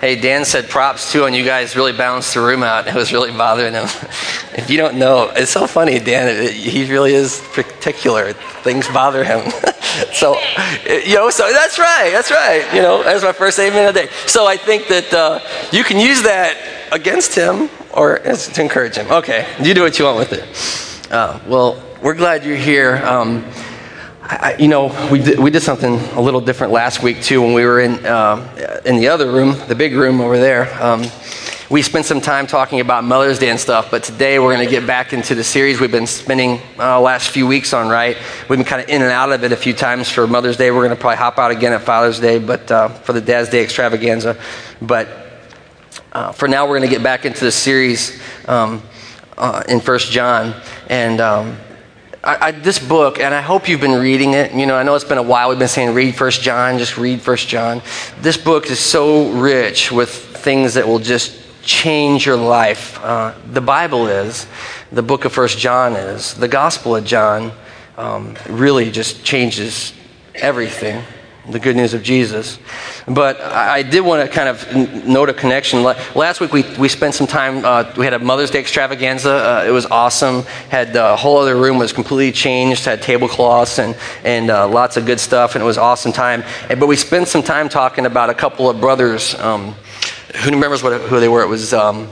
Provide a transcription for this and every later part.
Hey, Dan said props too, and you guys really balanced the room out. It was really bothering him. if you don't know, it's so funny, Dan. He really is particular. Things bother him. so, you know, so that's right. That's right. You know, that's my first amen of the day. So I think that uh, you can use that against him or to encourage him. Okay, you do what you want with it. Uh, well, we're glad you're here. Um, I, you know, we did, we did something a little different last week too when we were in, uh, in the other room, the big room over there. Um, we spent some time talking about Mother's Day and stuff, but today we're going to get back into the series we've been spending uh, last few weeks on, right? We've been kind of in and out of it a few times for Mother's Day. We're going to probably hop out again at Father's Day, but uh, for the Dad's Day extravaganza. But uh, for now, we're going to get back into the series um, uh, in First John. And. Um, I, I, this book, and I hope you've been reading it. You know, I know it's been a while. We've been saying read First John, just read First John. This book is so rich with things that will just change your life. Uh, the Bible is, the book of First John is, the Gospel of John um, really just changes everything the good news of Jesus. But I did want to kind of note a connection. Last week we, we spent some time, uh, we had a Mother's Day extravaganza. Uh, it was awesome. Had the whole other room was completely changed, had tablecloths and, and uh, lots of good stuff, and it was awesome time. But we spent some time talking about a couple of brothers. Um, who remembers what, who they were? It was. Um,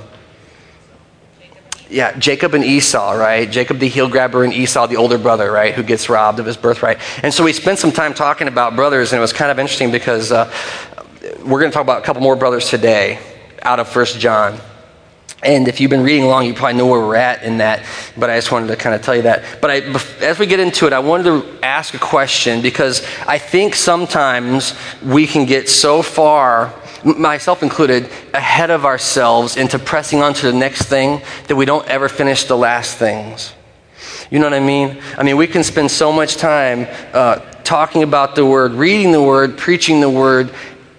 yeah, Jacob and Esau, right? Jacob the heel grabber and Esau the older brother, right? Who gets robbed of his birthright. And so we spent some time talking about brothers, and it was kind of interesting because uh, we're going to talk about a couple more brothers today out of First John. And if you've been reading along, you probably know where we're at in that, but I just wanted to kind of tell you that. But I, as we get into it, I wanted to ask a question because I think sometimes we can get so far myself included, ahead of ourselves into pressing on to the next thing that we don't ever finish the last things. You know what I mean? I mean, we can spend so much time uh, talking about the word, reading the word, preaching the word,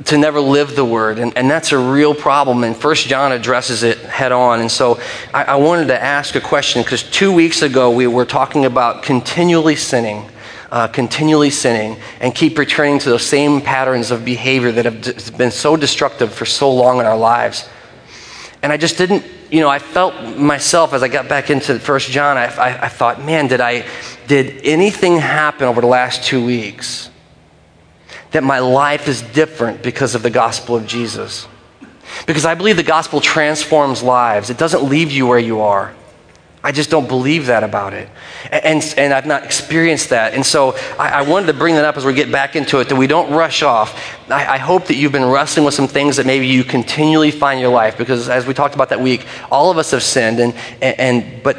to never live the word. And, and that's a real problem. And First John addresses it head on. And so I, I wanted to ask a question because two weeks ago we were talking about continually sinning uh, continually sinning and keep returning to those same patterns of behavior that have been so destructive for so long in our lives. And I just didn't, you know, I felt myself as I got back into First John, I, I, I thought, man, did I, did anything happen over the last two weeks that my life is different because of the gospel of Jesus? Because I believe the gospel transforms lives. It doesn't leave you where you are. I just don't believe that about it. And, and I've not experienced that. And so I, I, wanted to bring that up as we get back into it, that we don't rush off. I, I hope that you've been wrestling with some things that maybe you continually find in your life, because as we talked about that week, all of us have sinned, and, and, and but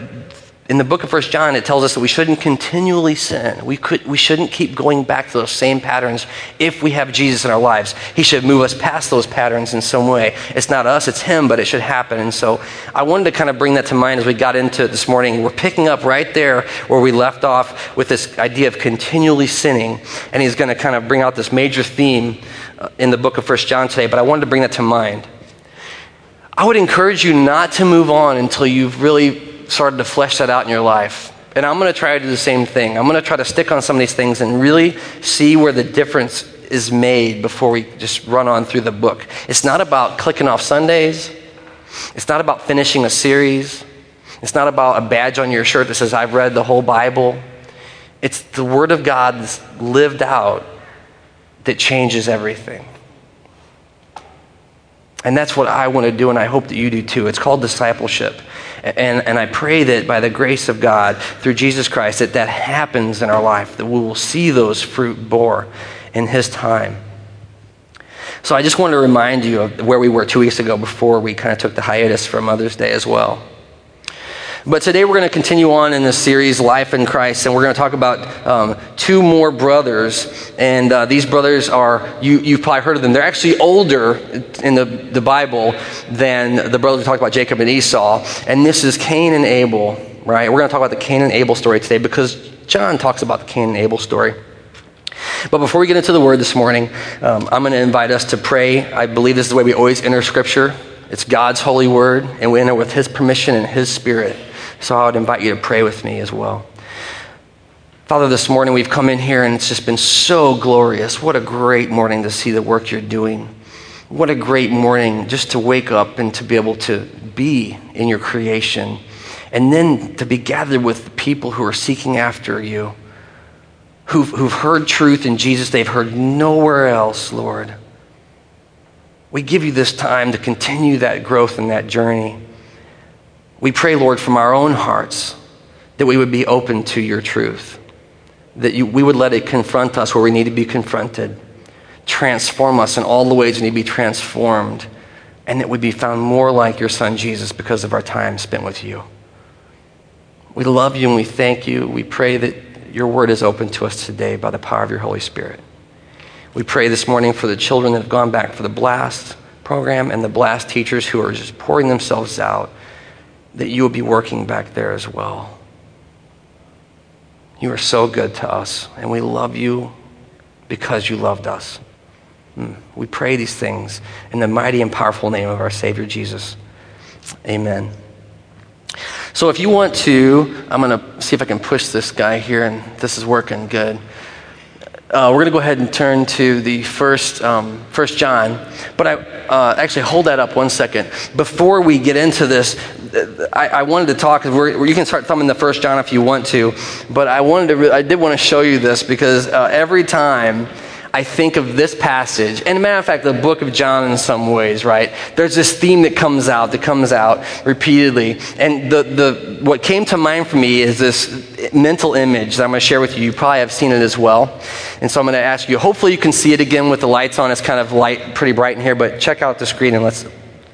in the book of First John, it tells us that we shouldn't continually sin. We, could, we shouldn't keep going back to those same patterns if we have Jesus in our lives. He should move us past those patterns in some way. It's not us, it's Him, but it should happen. And so I wanted to kind of bring that to mind as we got into it this morning. We're picking up right there where we left off with this idea of continually sinning. And He's going to kind of bring out this major theme uh, in the book of First John today, but I wanted to bring that to mind. I would encourage you not to move on until you've really started to flesh that out in your life. And I'm going to try to do the same thing. I'm going to try to stick on some of these things and really see where the difference is made before we just run on through the book. It's not about clicking off Sundays. It's not about finishing a series. It's not about a badge on your shirt that says, I've read the whole Bible. It's the Word of God that's lived out that changes everything. And that's what I want to do, and I hope that you do too. It's called discipleship. And, and I pray that by the grace of God, through Jesus Christ, that that happens in our life, that we will see those fruit bore in His time. So I just want to remind you of where we were two weeks ago before we kind of took the hiatus for Mother's Day as well. But today we're going to continue on in this series, Life in Christ, and we're going to talk about um, two more brothers. And uh, these brothers are, you, you've probably heard of them. They're actually older in the, the Bible than the brothers we talked about, Jacob and Esau. And this is Cain and Abel, right? We're going to talk about the Cain and Abel story today because John talks about the Cain and Abel story. But before we get into the word this morning, um, I'm going to invite us to pray. I believe this is the way we always enter Scripture. It's God's holy word, and we enter with His permission and His Spirit. So I would invite you to pray with me as well. Father, this morning we've come in here and it's just been so glorious. What a great morning to see the work you're doing. What a great morning just to wake up and to be able to be in your creation and then to be gathered with the people who are seeking after you, who've, who've heard truth in Jesus they've heard nowhere else, Lord. We give you this time to continue that growth and that journey. We pray, Lord, from our own hearts that we would be open to your truth, that you, we would let it confront us where we need to be confronted, transform us in all the ways we need to be transformed, and that we would be found more like your Son Jesus because of our time spent with you. We love you and we thank you. We pray that your word is open to us today by the power of your Holy Spirit. We pray this morning for the children that have gone back for the BLAST program and the BLAST teachers who are just pouring themselves out, that you will be working back there as well. You are so good to us, and we love you because you loved us. Hmm. We pray these things in the mighty and powerful name of our Savior Jesus. Amen. So if you want to, I'm going to see if I can push this guy here, and this is working good. Uh, we're going to go ahead and turn to the first, um, first John. But I uh, actually hold that up one second. Before we get into this, I, I wanted to talk. you can start thumbing the first John if you want to. But I wanted to. I did want to show you this because uh, every time I think of this passage, and a matter of fact, the book of John in some ways, right? There's this theme that comes out, that comes out repeatedly. And the, the, what came to mind for me is this mental image that I'm going to share with you. You probably have seen it as well. And so I'm going to ask you, hopefully you can see it again with the lights on. It's kind of light, pretty bright in here, but check out the screen and let's,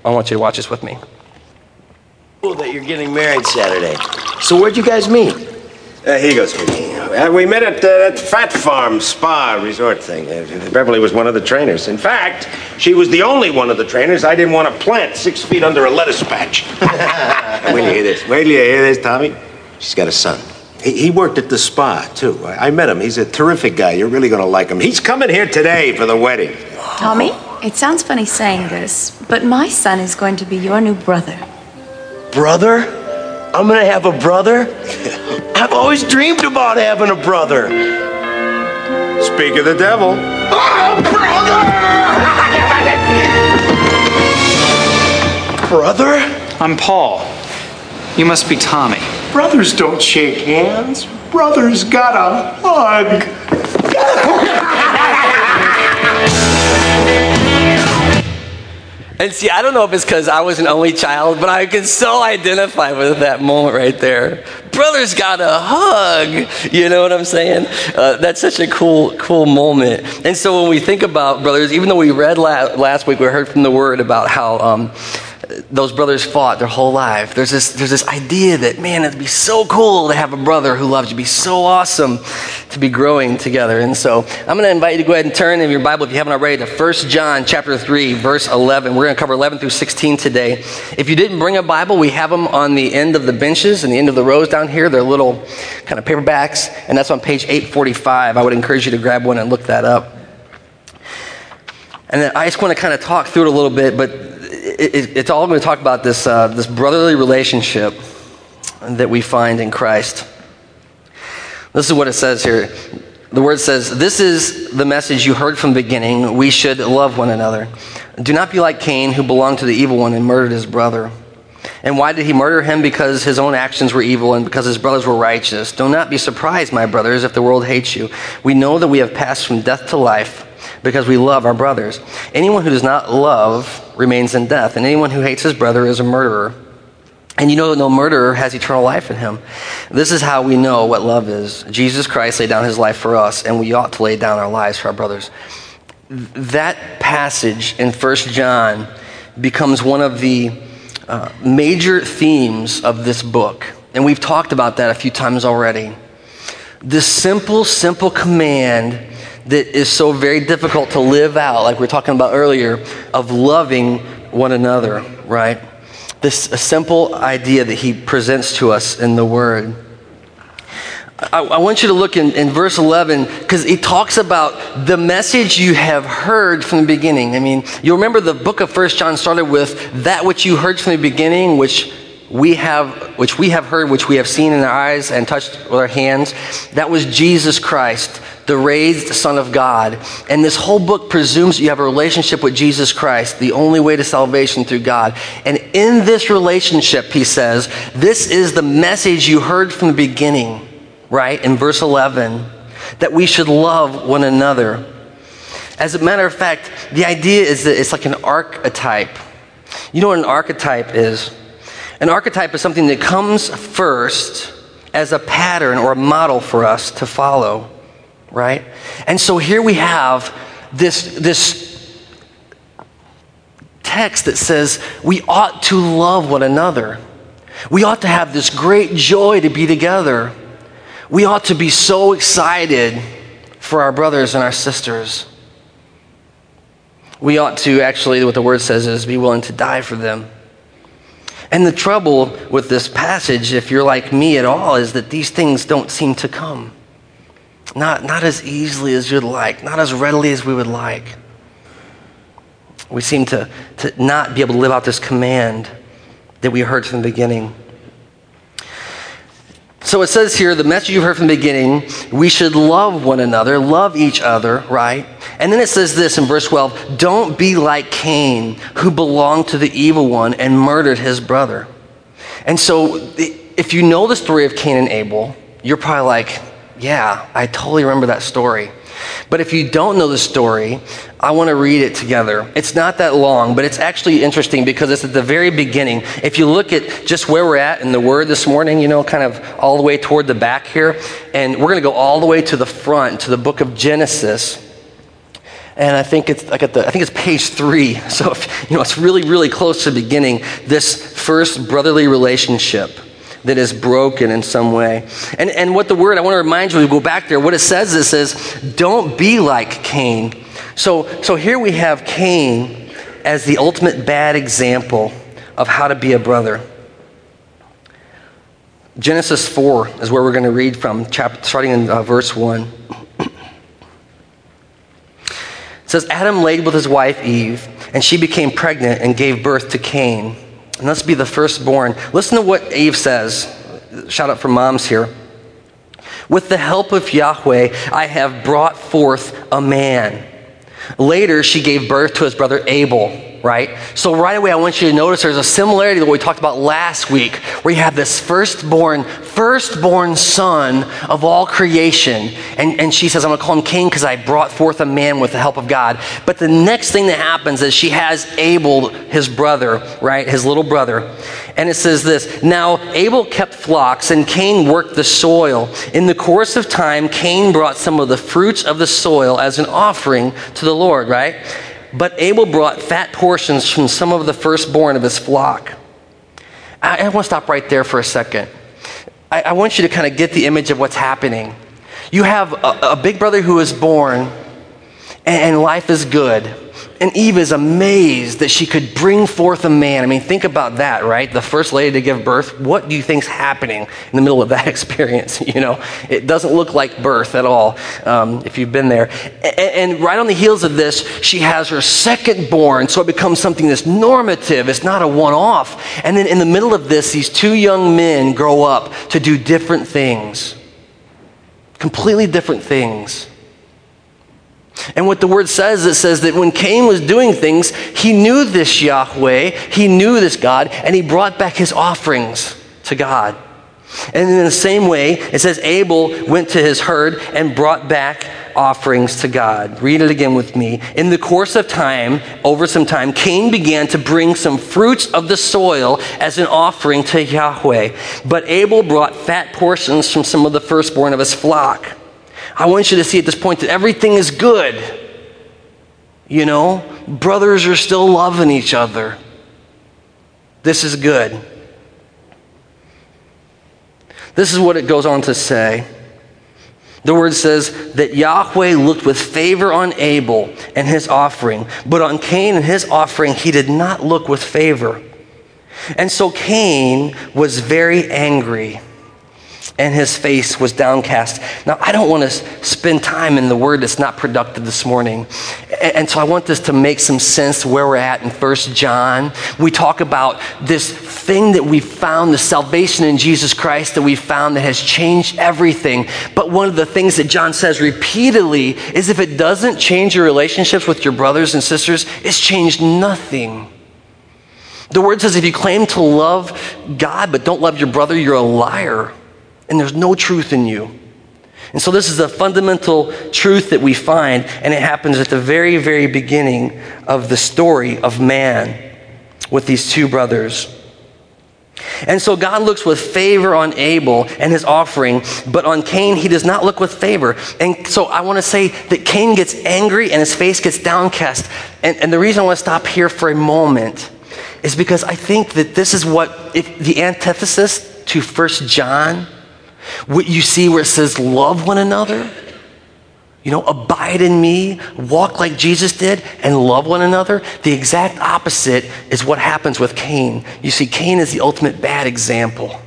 I want you to watch this with me. Cool that you're getting married Saturday. So where'd you guys meet? Uh, here you go, Skinny. Uh, we met at uh, that Fat Farm Spa Resort thing. Uh, Beverly was one of the trainers. In fact, she was the only one of the trainers I didn't want to plant six feet under a lettuce patch. Wait till you hear this. Wait till you hear this, Tommy. She's got a son. He, he worked at the spa, too. I, I met him. He's a terrific guy. You're really going to like him. He's coming here today for the wedding. Tommy, it sounds funny saying this, but my son is going to be your new brother. Brother? I'm gonna have a brother? I've always dreamed about having a brother. Speak of the devil. Oh, brother! brother? I'm Paul. You must be Tommy. Brothers don't shake hands. Brothers gotta hug. And see, I don't know if it's because I was an only child, but I can so identify with that moment right there. Brother's got a hug. You know what I'm saying? Uh, that's such a cool, cool moment. And so when we think about brothers, even though we read la- last week, we heard from the word about how um, those brothers fought their whole life. There's this, there's this idea that, man, it'd be so cool to have a brother who loves you. It'd be so awesome to be growing together. And so I'm going to invite you to go ahead and turn in your Bible, if you haven't already, to 1 John chapter 3, verse 11. We're going to cover 11 through 16 today. If you didn't bring a Bible, we have them on the end of the benches and the end of the rows down here. They're little kind of paperbacks, and that's on page 845. I would encourage you to grab one and look that up. And then I just want to kind of talk through it a little bit, but it, it, it's all going to talk about this, uh, this brotherly relationship that we find in Christ. This is what it says here. The word says, This is the message you heard from the beginning. We should love one another. Do not be like Cain, who belonged to the evil one and murdered his brother. And why did he murder him? Because his own actions were evil and because his brothers were righteous. Do not be surprised, my brothers, if the world hates you. We know that we have passed from death to life because we love our brothers. Anyone who does not love remains in death, and anyone who hates his brother is a murderer. And you know that no murderer has eternal life in him. This is how we know what love is. Jesus Christ laid down his life for us, and we ought to lay down our lives for our brothers. That passage in 1 John becomes one of the uh, major themes of this book. And we've talked about that a few times already. This simple, simple command that is so very difficult to live out, like we are talking about earlier, of loving one another, right? This a simple idea that he presents to us in the Word. I, I want you to look in, in verse 11 because he talks about the message you have heard from the beginning. I mean, you remember the book of First John started with that which you heard from the beginning, which we have, which we have heard, which we have seen in our eyes and touched with our hands. That was Jesus Christ the raised Son of God. And this whole book presumes you have a relationship with Jesus Christ, the only way to salvation through God. And in this relationship, he says, this is the message you heard from the beginning, right? In verse 11, that we should love one another. As a matter of fact, the idea is that it's like an archetype. You know what an archetype is? An archetype is something that comes first as a pattern or a model for us to follow, right? And so here we have this, this text that says we ought to love one another. We ought to have this great joy to be together. We ought to be so excited for our brothers and our sisters. We ought to actually, what the word says is, be willing to die for them. And the trouble with this passage, if you're like me at all, is that these things don't seem to come. Not, not as easily as you'd like, not as readily as we would like. We seem to, to not be able to live out this command that we heard from the beginning. So it says here, the message you've heard from the beginning, we should love one another, love each other, right? And then it says this in verse 12 don't be like Cain, who belonged to the evil one and murdered his brother. And so if you know the story of Cain and Abel, you're probably like, yeah, I totally remember that story. But if you don't know the story, I want to read it together. It's not that long, but it's actually interesting because it's at the very beginning. If you look at just where we're at in the Word this morning, you know, kind of all the way toward the back here, and we're going to go all the way to the front, to the book of Genesis. And I think it's like at the, I think it's page three. So, if, you know, it's really, really close to the beginning. This first brotherly relationship that is broken in some way. And, and what the word, I want to remind you, we go back there, what it says this is, don't be like Cain. So, so here we have Cain as the ultimate bad example of how to be a brother. Genesis 4 is where we're going to read from, chapter, starting in uh, verse 1. It says, Adam laid with his wife Eve, and she became pregnant and gave birth to Cain. And let's be the firstborn. Listen to what Eve says. Shout out for moms here. With the help of Yahweh, I have brought forth a man. Later, she gave birth to his brother Abel right? So, right away, I want you to notice there's a similarity to what we talked about last week, where you have this firstborn, firstborn son of all creation. And, and she says, I'm going to call him Cain because I brought forth a man with the help of God. But the next thing that happens is she has Abel, his brother, right? His little brother. And it says this Now Abel kept flocks, and Cain worked the soil. In the course of time, Cain brought some of the fruits of the soil as an offering to the Lord, right? But Abel brought fat portions from some of the firstborn of his flock. I, I want to stop right there for a second. I, I want you to kind of get the image of what's happening. You have a, a big brother who is born, and, and life is good and Eve is amazed that she could bring forth a man. I mean, think about that, right? The first lady to give birth. What do you think's happening in the middle of that experience? You know, it doesn't look like birth at all um, if you've been there. And, and right on the heels of this, she has her second born, so it becomes something that's normative. It's not a one-off. And then in the middle of this, these two young men grow up to do different things, completely different things. And what the word says, it says that when Cain was doing things, he knew this Yahweh, he knew this God, and he brought back his offerings to God. And in the same way, it says Abel went to his herd and brought back offerings to God. Read it again with me. In the course of time, over some time, Cain began to bring some fruits of the soil as an offering to Yahweh. But Abel brought fat portions from some of the firstborn of his flock. I want you to see at this point that everything is good. You know, brothers are still loving each other. This is good. This is what it goes on to say. The word says that Yahweh looked with favor on Abel and his offering, but on Cain and his offering, he did not look with favor. And so Cain was very angry and his face was downcast. Now, I don't want to spend time in the word that's not productive this morning. And so I want this to make some sense where we're at in First John. We talk about this thing that we found, the salvation in Jesus Christ that we found that has changed everything. But one of the things that John says repeatedly is if it doesn't change your relationships with your brothers and sisters, it's changed nothing. The word says if you claim to love God but don't love your brother, you're a liar and there's no truth in you. And so, this is a fundamental truth that we find, and it happens at the very, very beginning of the story of man with these two brothers. And so, God looks with favor on Abel and his offering, but on Cain, he does not look with favor. And so, I want to say that Cain gets angry and his face gets downcast. And, and the reason I want to stop here for a moment is because I think that this is what, if the antithesis to First John what you see where it says, love one another, you know, abide in me, walk like Jesus did, and love one another. The exact opposite is what happens with Cain. You see, Cain is the ultimate bad example.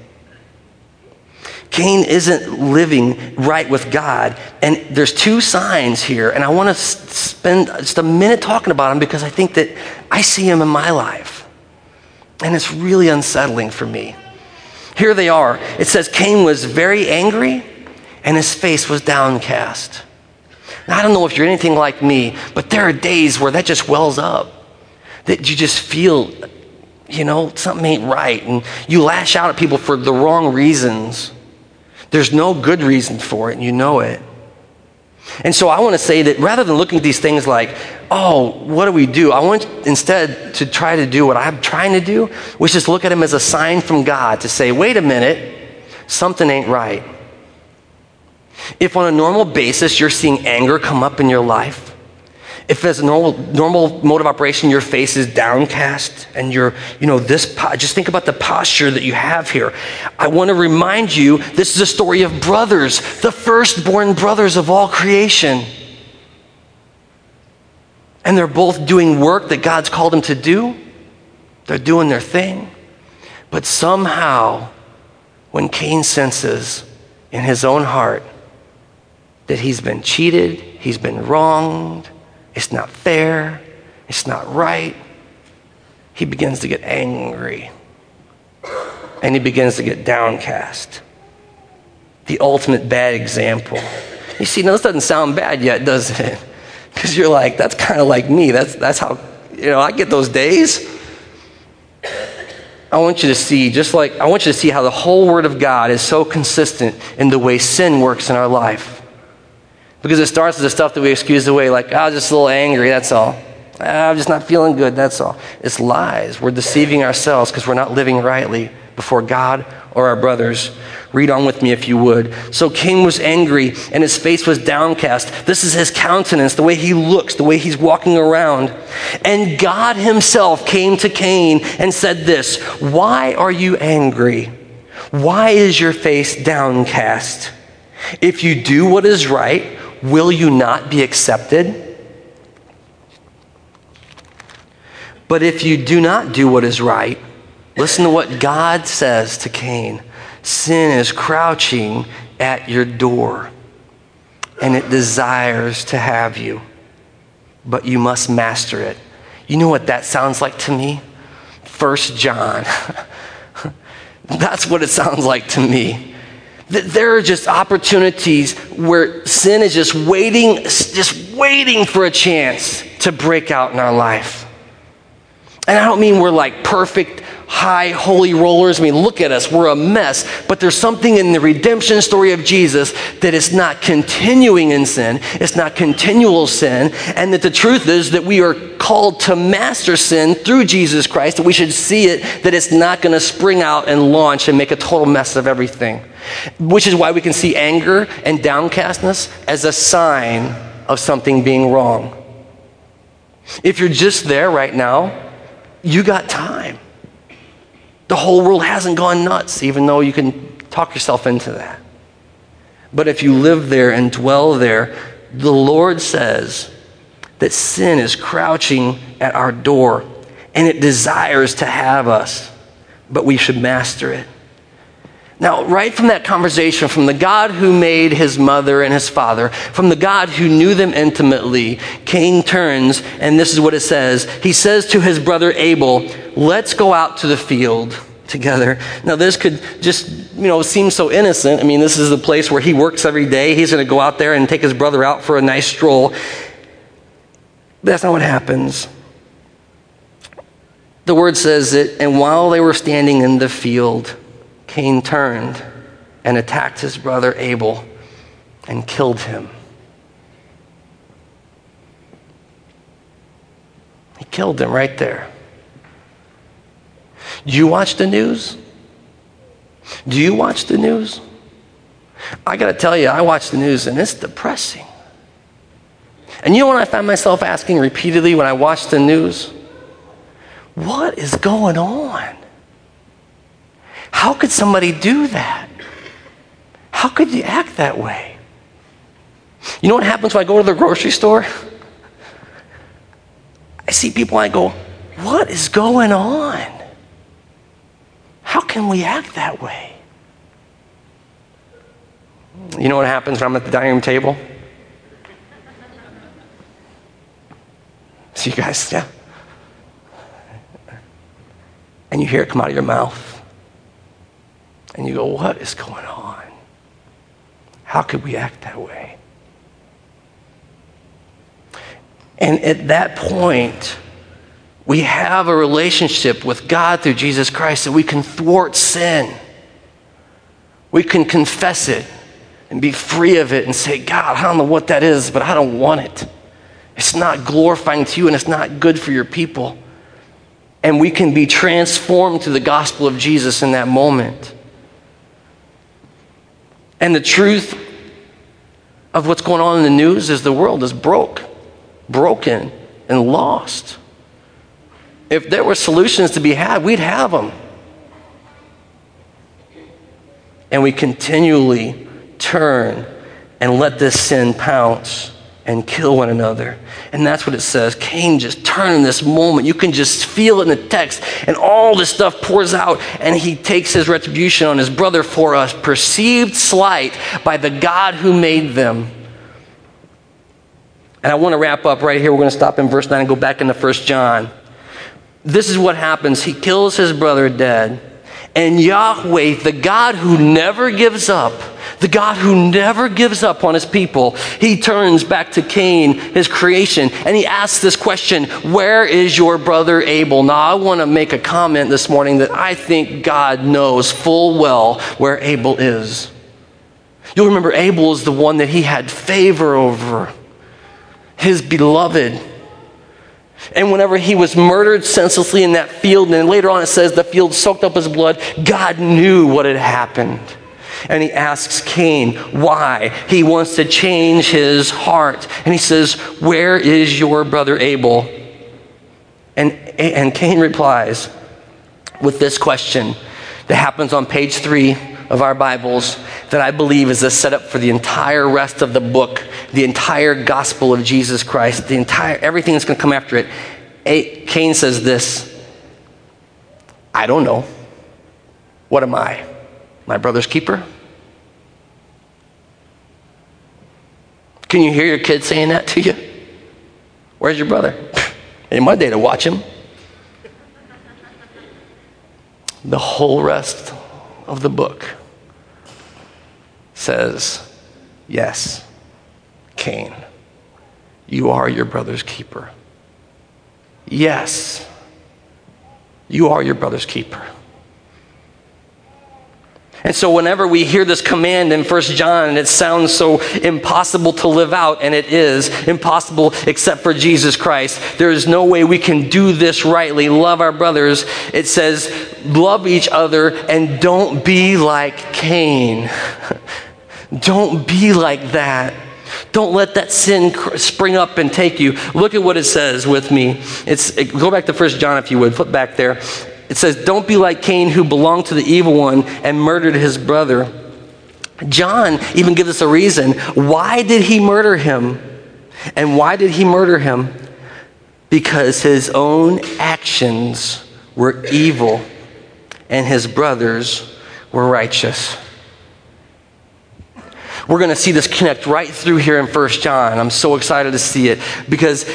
Cain isn't living right with God. And there's two signs here, and I want to spend just a minute talking about them because I think that I see them in my life. And it's really unsettling for me. Here they are. It says Cain was very angry and his face was downcast. Now, I don't know if you're anything like me, but there are days where that just wells up. That you just feel, you know, something ain't right. And you lash out at people for the wrong reasons. There's no good reason for it, and you know it. And so I want to say that rather than looking at these things like, oh, what do we do? I want instead to try to do what I'm trying to do, which is look at them as a sign from God to say, wait a minute, something ain't right. If on a normal basis you're seeing anger come up in your life, if as a normal, normal mode of operation your face is downcast and you're, you know, this, just think about the posture that you have here. I want to remind you this is a story of brothers, the firstborn brothers of all creation. And they're both doing work that God's called them to do, they're doing their thing. But somehow, when Cain senses in his own heart that he's been cheated, he's been wronged, it's not fair. It's not right. He begins to get angry. And he begins to get downcast. The ultimate bad example. You see, now this doesn't sound bad yet, does it? Because you're like, that's kind of like me. That's, that's how, you know, I get those days. I want you to see, just like, I want you to see how the whole Word of God is so consistent in the way sin works in our life. Because it starts with the stuff that we excuse away, like, I was just a little angry, that's all. Ah, I'm just not feeling good, that's all. It's lies. We're deceiving ourselves because we're not living rightly before God or our brothers. Read on with me if you would. So Cain was angry and his face was downcast. This is his countenance, the way he looks, the way he's walking around. And God himself came to Cain and said this Why are you angry? Why is your face downcast? If you do what is right, will you not be accepted? But if you do not do what is right, listen to what God says to Cain sin is crouching at your door, and it desires to have you, but you must master it. You know what that sounds like to me? First John. That's what it sounds like to me. There are just opportunities where sin is just waiting, just waiting for a chance to break out in our life. And I don't mean we're like perfect, high, holy rollers. I mean, look at us, we're a mess. But there's something in the redemption story of Jesus that is not continuing in sin, it's not continual sin, and that the truth is that we are called to master sin through Jesus Christ, that we should see it, that it's not going to spring out and launch and make a total mess of everything. Which is why we can see anger and downcastness as a sign of something being wrong. If you're just there right now, you got time. The whole world hasn't gone nuts, even though you can talk yourself into that. But if you live there and dwell there, the Lord says that sin is crouching at our door and it desires to have us, but we should master it. Now, right from that conversation, from the God who made his mother and his father, from the God who knew them intimately, Cain turns, and this is what it says. He says to his brother Abel, Let's go out to the field together. Now, this could just, you know, seem so innocent. I mean, this is the place where he works every day. He's going to go out there and take his brother out for a nice stroll. But that's not what happens. The word says that, and while they were standing in the field, Cain turned and attacked his brother Abel and killed him. He killed him right there. Do you watch the news? Do you watch the news? I got to tell you, I watch the news and it's depressing. And you know what I find myself asking repeatedly when I watch the news? What is going on? How could somebody do that? How could you act that way? You know what happens when I go to the grocery store? I see people and I go, What is going on? How can we act that way? You know what happens when I'm at the dining room table? See you guys, yeah? And you hear it come out of your mouth. And you go, what is going on? How could we act that way? And at that point, we have a relationship with God through Jesus Christ that we can thwart sin. We can confess it and be free of it and say, God, I don't know what that is, but I don't want it. It's not glorifying to you and it's not good for your people. And we can be transformed to the gospel of Jesus in that moment. And the truth of what's going on in the news is the world is broke, broken, and lost. If there were solutions to be had, we'd have them. And we continually turn and let this sin pounce and kill one another. And that's what it says. Cain just turned in this moment. You can just feel it in the text. And all this stuff pours out, and he takes his retribution on his brother for us, perceived slight by the God who made them. And I want to wrap up right here. We're going to stop in verse 9 and go back into 1 John. This is what happens. He kills his brother dead. And Yahweh, the God who never gives up, the God who never gives up on his people, he turns back to Cain, his creation, and he asks this question Where is your brother Abel? Now, I want to make a comment this morning that I think God knows full well where Abel is. You'll remember Abel is the one that he had favor over, his beloved. And whenever he was murdered senselessly in that field, and later on it says the field soaked up his blood, God knew what had happened. And he asks Cain why. He wants to change his heart. And he says, Where is your brother Abel? And, and Cain replies with this question that happens on page three of our Bibles that I believe is a setup for the entire rest of the book, the entire gospel of Jesus Christ, the entire everything that's going to come after it. A, Cain says this I don't know. What am I? My brother's keeper? Can you hear your kid saying that to you? Where's your brother? In my day to watch him. The whole rest of the book says, Yes, Cain, you are your brother's keeper. Yes, you are your brother's keeper. And so, whenever we hear this command in First John, and it sounds so impossible to live out, and it is impossible except for Jesus Christ, there is no way we can do this rightly. Love our brothers. It says, love each other and don't be like Cain. don't be like that. Don't let that sin spring up and take you. Look at what it says with me. It's go back to First John if you would. Flip back there. It says, Don't be like Cain, who belonged to the evil one and murdered his brother. John even gives us a reason. Why did he murder him? And why did he murder him? Because his own actions were evil and his brothers were righteous. We're going to see this connect right through here in 1 John. I'm so excited to see it because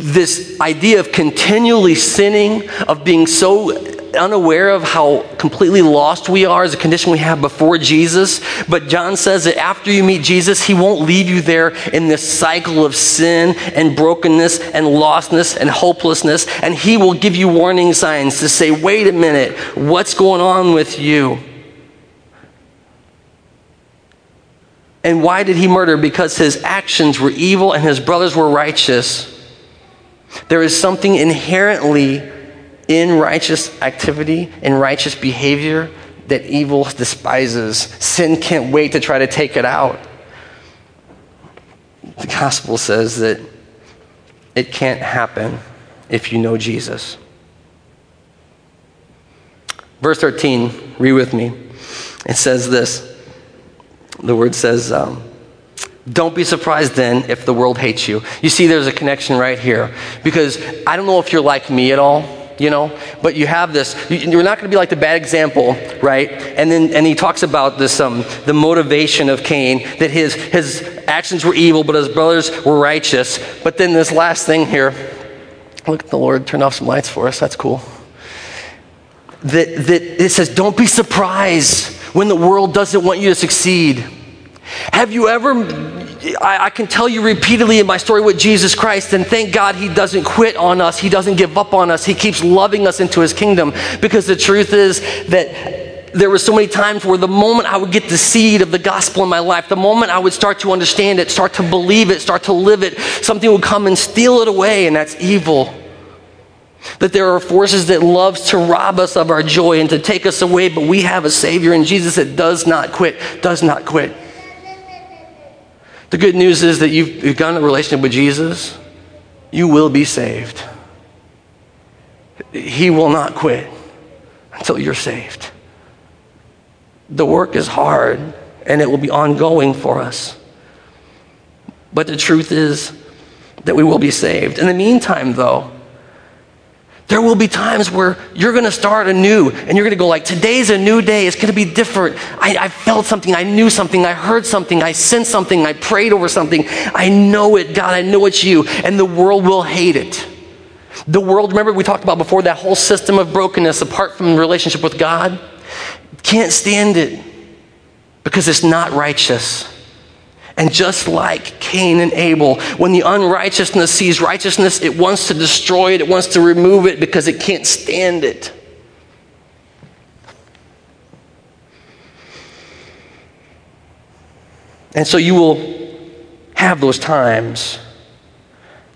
this idea of continually sinning, of being so unaware of how completely lost we are is a condition we have before Jesus. But John says that after you meet Jesus, he won't leave you there in this cycle of sin and brokenness and lostness and hopelessness. And he will give you warning signs to say, wait a minute, what's going on with you? And why did he murder? Because his actions were evil and his brothers were righteous. There is something inherently in righteous activity, in righteous behavior, that evil despises. Sin can't wait to try to take it out. The gospel says that it can't happen if you know Jesus. Verse 13, read with me. It says this the word says, um, don't be surprised then if the world hates you. You see, there's a connection right here. Because I don't know if you're like me at all, you know, but you have this, you're not going to be like the bad example, right? And then, and he talks about this, um, the motivation of Cain, that his, his actions were evil, but his brothers were righteous. But then this last thing here, look, the Lord turned off some lights for us. That's cool. That, that it says, don't be surprised when the world doesn't want you to succeed? Have you ever, I, I, can tell you repeatedly in my story with Jesus Christ, and thank God He doesn't quit on us. He doesn't give up on us. He keeps loving us into His kingdom. Because the truth is that there were so many times where the moment I would get the seed of the gospel in my life, the moment I would start to understand it, start to believe it, start to live it, something would come and steal it away, and that's evil. That there are forces that loves to rob us of our joy and to take us away, but we have a Savior in Jesus that does not quit, does not quit. The good news is that you've, you've got a relationship with Jesus, you will be saved. He will not quit until you're saved. The work is hard and it will be ongoing for us. But the truth is that we will be saved. In the meantime, though, there will be times where you're going to start anew and you're going to go like, today's a new day. It's going to be different. I, I, felt something. I knew something. I heard something. I sensed something. I prayed over something. I know it, God. I know it's you. And the world will hate it. The world, remember we talked about before, that whole system of brokenness apart from relationship with God? Can't stand it because it's not righteous. And just like Cain and Abel, when the unrighteousness sees righteousness, it wants to destroy it, it wants to remove it because it can't stand it. And so you will have those times.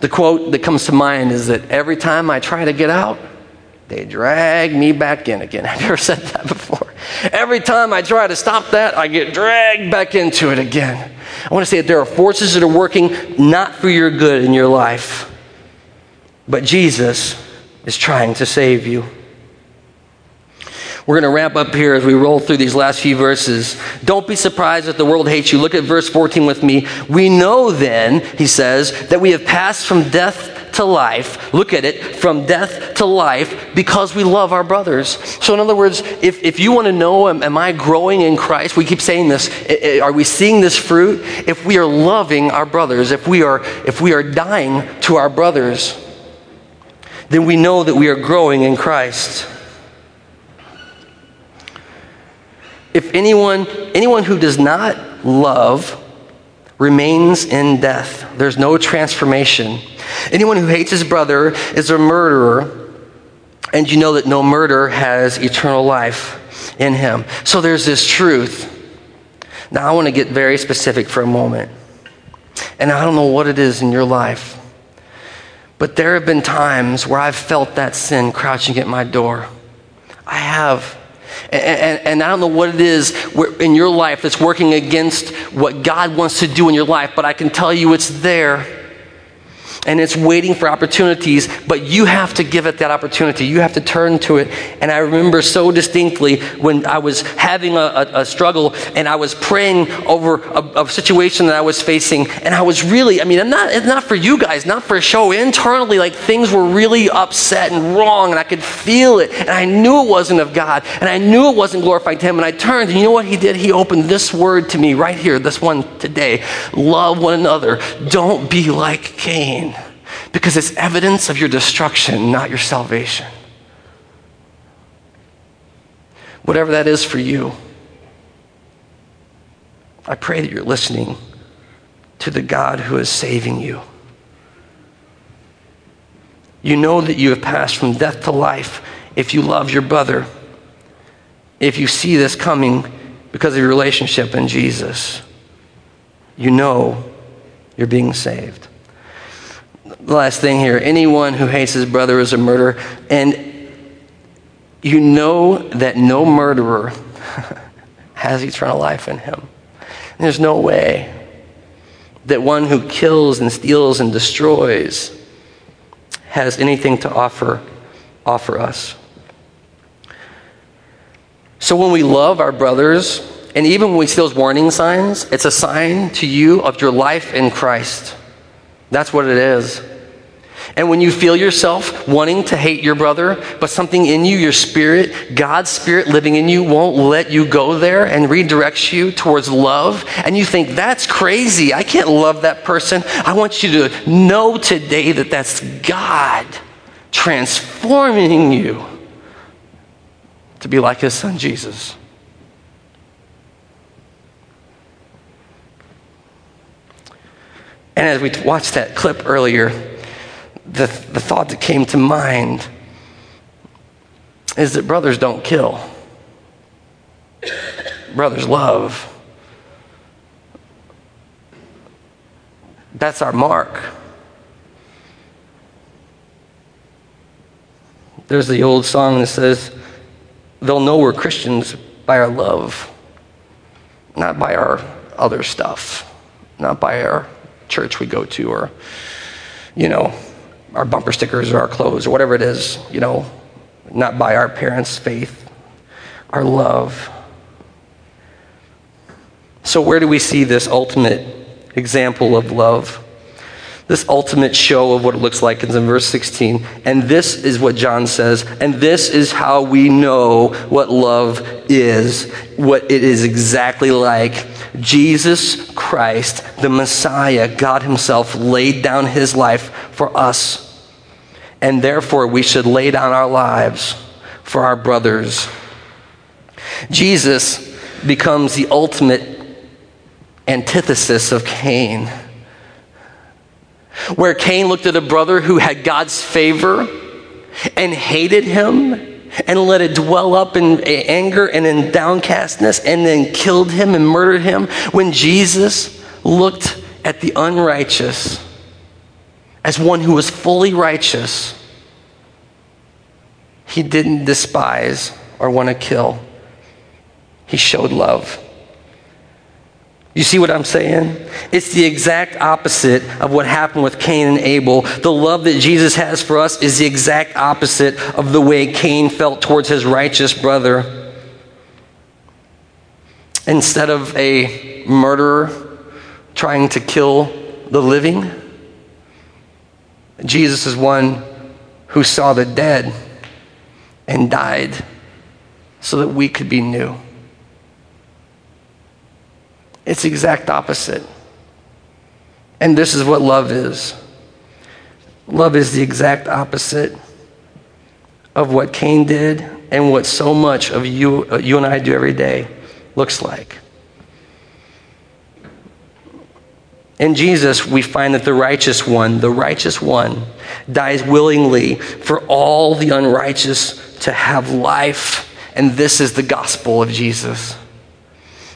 The quote that comes to mind is that every time I try to get out, they drag me back in again. Have you ever said that before? Every time I try to stop that, I get dragged back into it again. I want to say that there are forces that are working not for your good in your life, but Jesus is trying to save you. We're going to wrap up here as we roll through these last few verses. Don't be surprised if the world hates you. Look at verse 14 with me. We know then, he says, that we have passed from death to life. Look at it from death to life because we love our brothers. So, in other words, if, if you want to know, am, am I growing in Christ? We keep saying this. Are we seeing this fruit? If we are loving our brothers, if we are, if we are dying to our brothers, then we know that we are growing in Christ. If anyone, anyone who does not love remains in death, there's no transformation. Anyone who hates his brother is a murderer, and you know that no murderer has eternal life in him. So there's this truth. Now, I want to get very specific for a moment. And I don't know what it is in your life, but there have been times where I've felt that sin crouching at my door. I have. And, and, I don't know what it is in your life that's working against what God wants to do in your life, but I can tell you it's there. And it's waiting for opportunities, but you have to give it that opportunity. You have to turn to it. And I remember so distinctly when I was having a, a, a struggle and I was praying over a, a, situation that I was facing, and I was really, I mean, I'm not, it's not for you guys, not for a show. Internally, like things were really upset and wrong, and I could feel it, and I knew it wasn't of God, and I knew it wasn't glorifying to Him. And I turned, and you know what He did? He opened this word to me right here, this one today love one another. Don't be like Cain because it's evidence of your destruction, not your salvation. Whatever that is for you, I pray that you're listening to the God who is saving you. You know that you have passed from death to life if you love your brother, if you see this coming because of your relationship in Jesus. You know you're being saved the last thing here anyone who hates his brother is a murderer. And you know that no murderer has eternal life in him. There's no way that one who kills and steals and destroys has anything to offer offer us. So when we love our brothers, and even when we see those warning signs, it's a sign to you of your life in Christ. That's what it is. And when you feel yourself wanting to hate your brother, but something in you, your spirit, God's spirit living in you, won't let you go there and redirects you towards love, and you think, that's crazy. I can't love that person. I want you to know today that that's God transforming you to be like his son Jesus. And as we watched that clip earlier, the, the thought that came to mind is that brothers don't kill, brothers love. That's our mark. There's the old song that says, They'll know we're Christians by our love, not by our other stuff, not by our church we go to or, you know, our bumper stickers or our clothes or whatever it is, you know, not by our parents' faith, our love. So, where do we see this ultimate example of love? This ultimate show of what it looks like is in verse 16. And this is what John says. And this is how we know what love is, what it is exactly like. Jesus Christ, the Messiah, God Himself, laid down His life for us and therefore we should lay down our lives for our brothers. Jesus becomes the ultimate antithesis of Cain. Where Cain looked at a brother who had God's favor and hated him and let it dwell up in anger and in downcastness and then killed him and murdered him, when Jesus looked at the unrighteous as one who was fully righteous, he didn't despise or want to kill. He showed love. You see what I'm saying? It's the exact opposite of what happened with Cain and Abel. The love that Jesus has for us is the exact opposite of the way Cain felt towards his righteous brother. Instead of a murderer trying to kill the living, Jesus is one who saw the dead and died so that we could be new. It's the exact opposite. And this is what love is love is the exact opposite of what Cain did and what so much of you, uh, you and I do every day looks like. In Jesus, we find that the righteous one, the righteous one, dies willingly for all the unrighteous to have life. And this is the gospel of Jesus.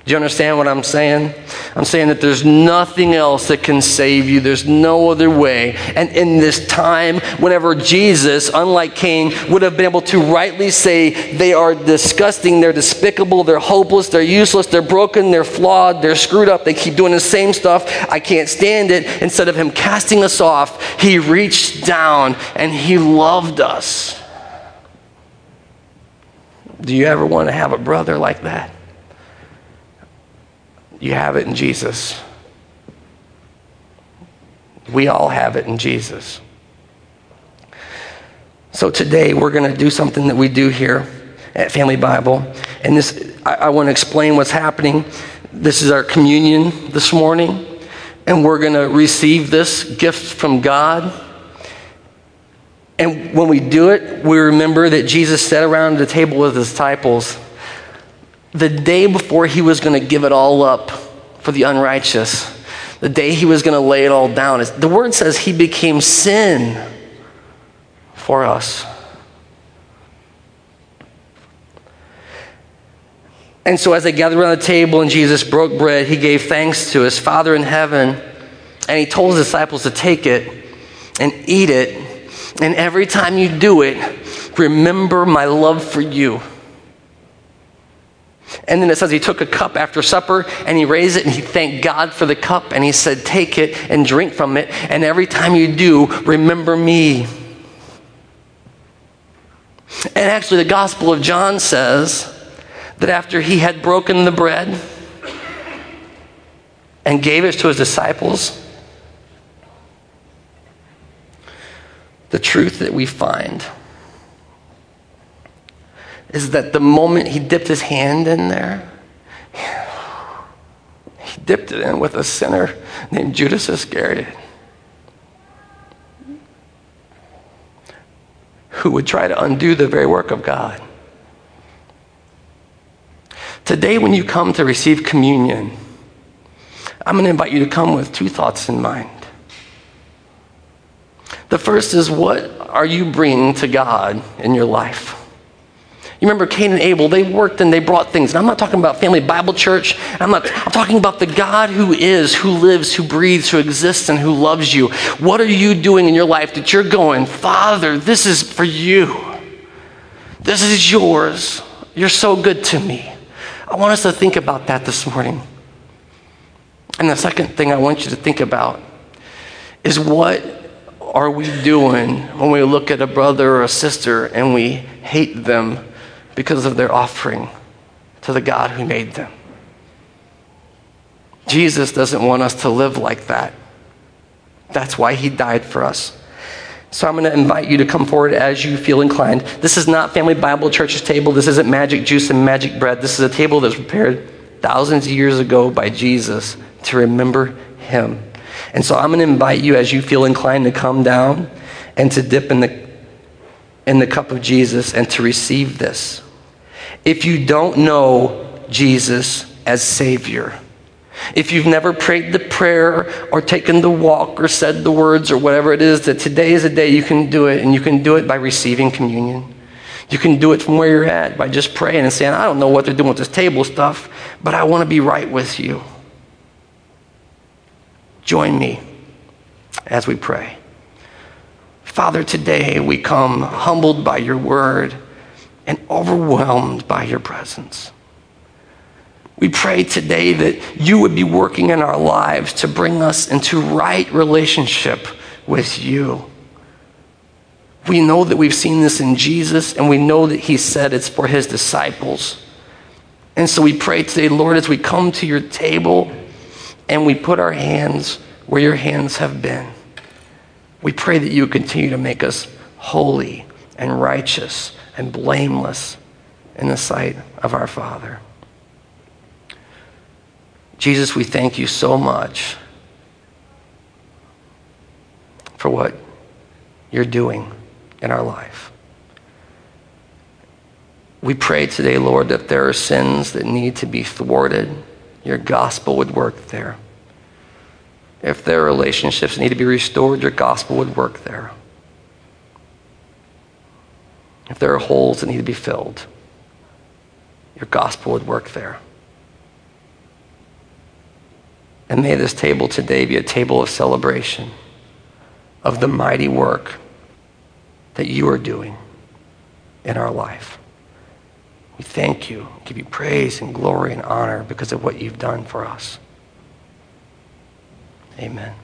Do you understand what I'm saying? I'm saying that there's nothing else that can save you. There's no other way. And in this time, whenever Jesus, unlike Cain, would have been able to rightly say they are disgusting, they're despicable, they're hopeless, they're useless, they're broken, they're flawed, they're screwed up, they keep doing the same stuff, I can't stand it. Instead of him casting us off, he reached down and he loved us. Do you ever want to have a brother like that? You have it in Jesus. We all have it in Jesus. So today we're going to do something that we do here at Family Bible. And this, I, I want to explain what's happening. This is our communion this morning. And we're going to receive this gift from God. And when we do it, we remember that Jesus sat around the table with his disciples the day before he was going to give it all up for the unrighteous, the day he was going to lay it all down. The word says he became sin for us. And so, as they gathered around the table and Jesus broke bread, he gave thanks to his Father in heaven, and he told his disciples to take it and eat it. And every time you do it, remember my love for you. And then it says he took a cup after supper and he raised it and he thanked God for the cup and he said, Take it and drink from it. And every time you do, remember me. And actually, the Gospel of John says that after he had broken the bread and gave it to his disciples, the truth that we find is that the moment he dipped his hand in there, he dipped it in with a sinner named Judas Iscariot, who would try to undo the very work of God. Today, when you come to receive communion, I'm going to invite you to come with two thoughts in mind. The first is what are you bringing to God in your life? You remember Cain and Abel, they worked and they brought things. And I'm not talking about Family Bible Church. I'm not I'm talking about the God who is, who lives, who breathes, who exists, and who loves you. What are you doing in your life that you're going, Father, this is for you. This is yours. You're so good to me. I want us to think about that this morning. And the second thing I want you to think about is what are we doing when we look at a brother or a sister and we hate them because of their offering to the God who made them. Jesus doesn't want us to live like that. That's why he died for us. So I'm going to invite you to come forward as you feel inclined. This is not Family Bible Church's table. This isn't magic juice and magic bread. This is a table that's prepared thousands of years ago by Jesus to remember him. And so I'm going to invite you as you feel inclined to come down and to dip in the in the cup of Jesus and to receive this if you don't know Jesus as Savior. If you've never prayed the prayer or taken the walk or said the words or whatever it is, that today is a day you can do it, and you can do it by receiving communion. You can do it from where you're at by just praying and saying, I don't know what they're doing with this table stuff, but I want to be right with you. Join me as we pray. Father, today we come humbled by your word and overwhelmed by your presence. We pray today that you would be working in our lives to bring us into right relationship with you. We know that we've seen this in Jesus, and we know that he said it's for his disciples. And so we pray today, Lord, as we come to your table and we put our hands where your hands have been, we pray that you continue to make us holy and righteous and blameless in the sight of our Father. Jesus, we thank you so much for what you're doing in our life. We pray today, Lord, that there are sins that need to be thwarted. Your gospel would work there. If there are relationships that need to be restored, your gospel would work there. If there are holes that need to be filled, your gospel would work there. And may this table today be a table of celebration of the mighty work that you are doing in our life. We thank you, give you praise and glory and honor because of what you've done for us. Amen.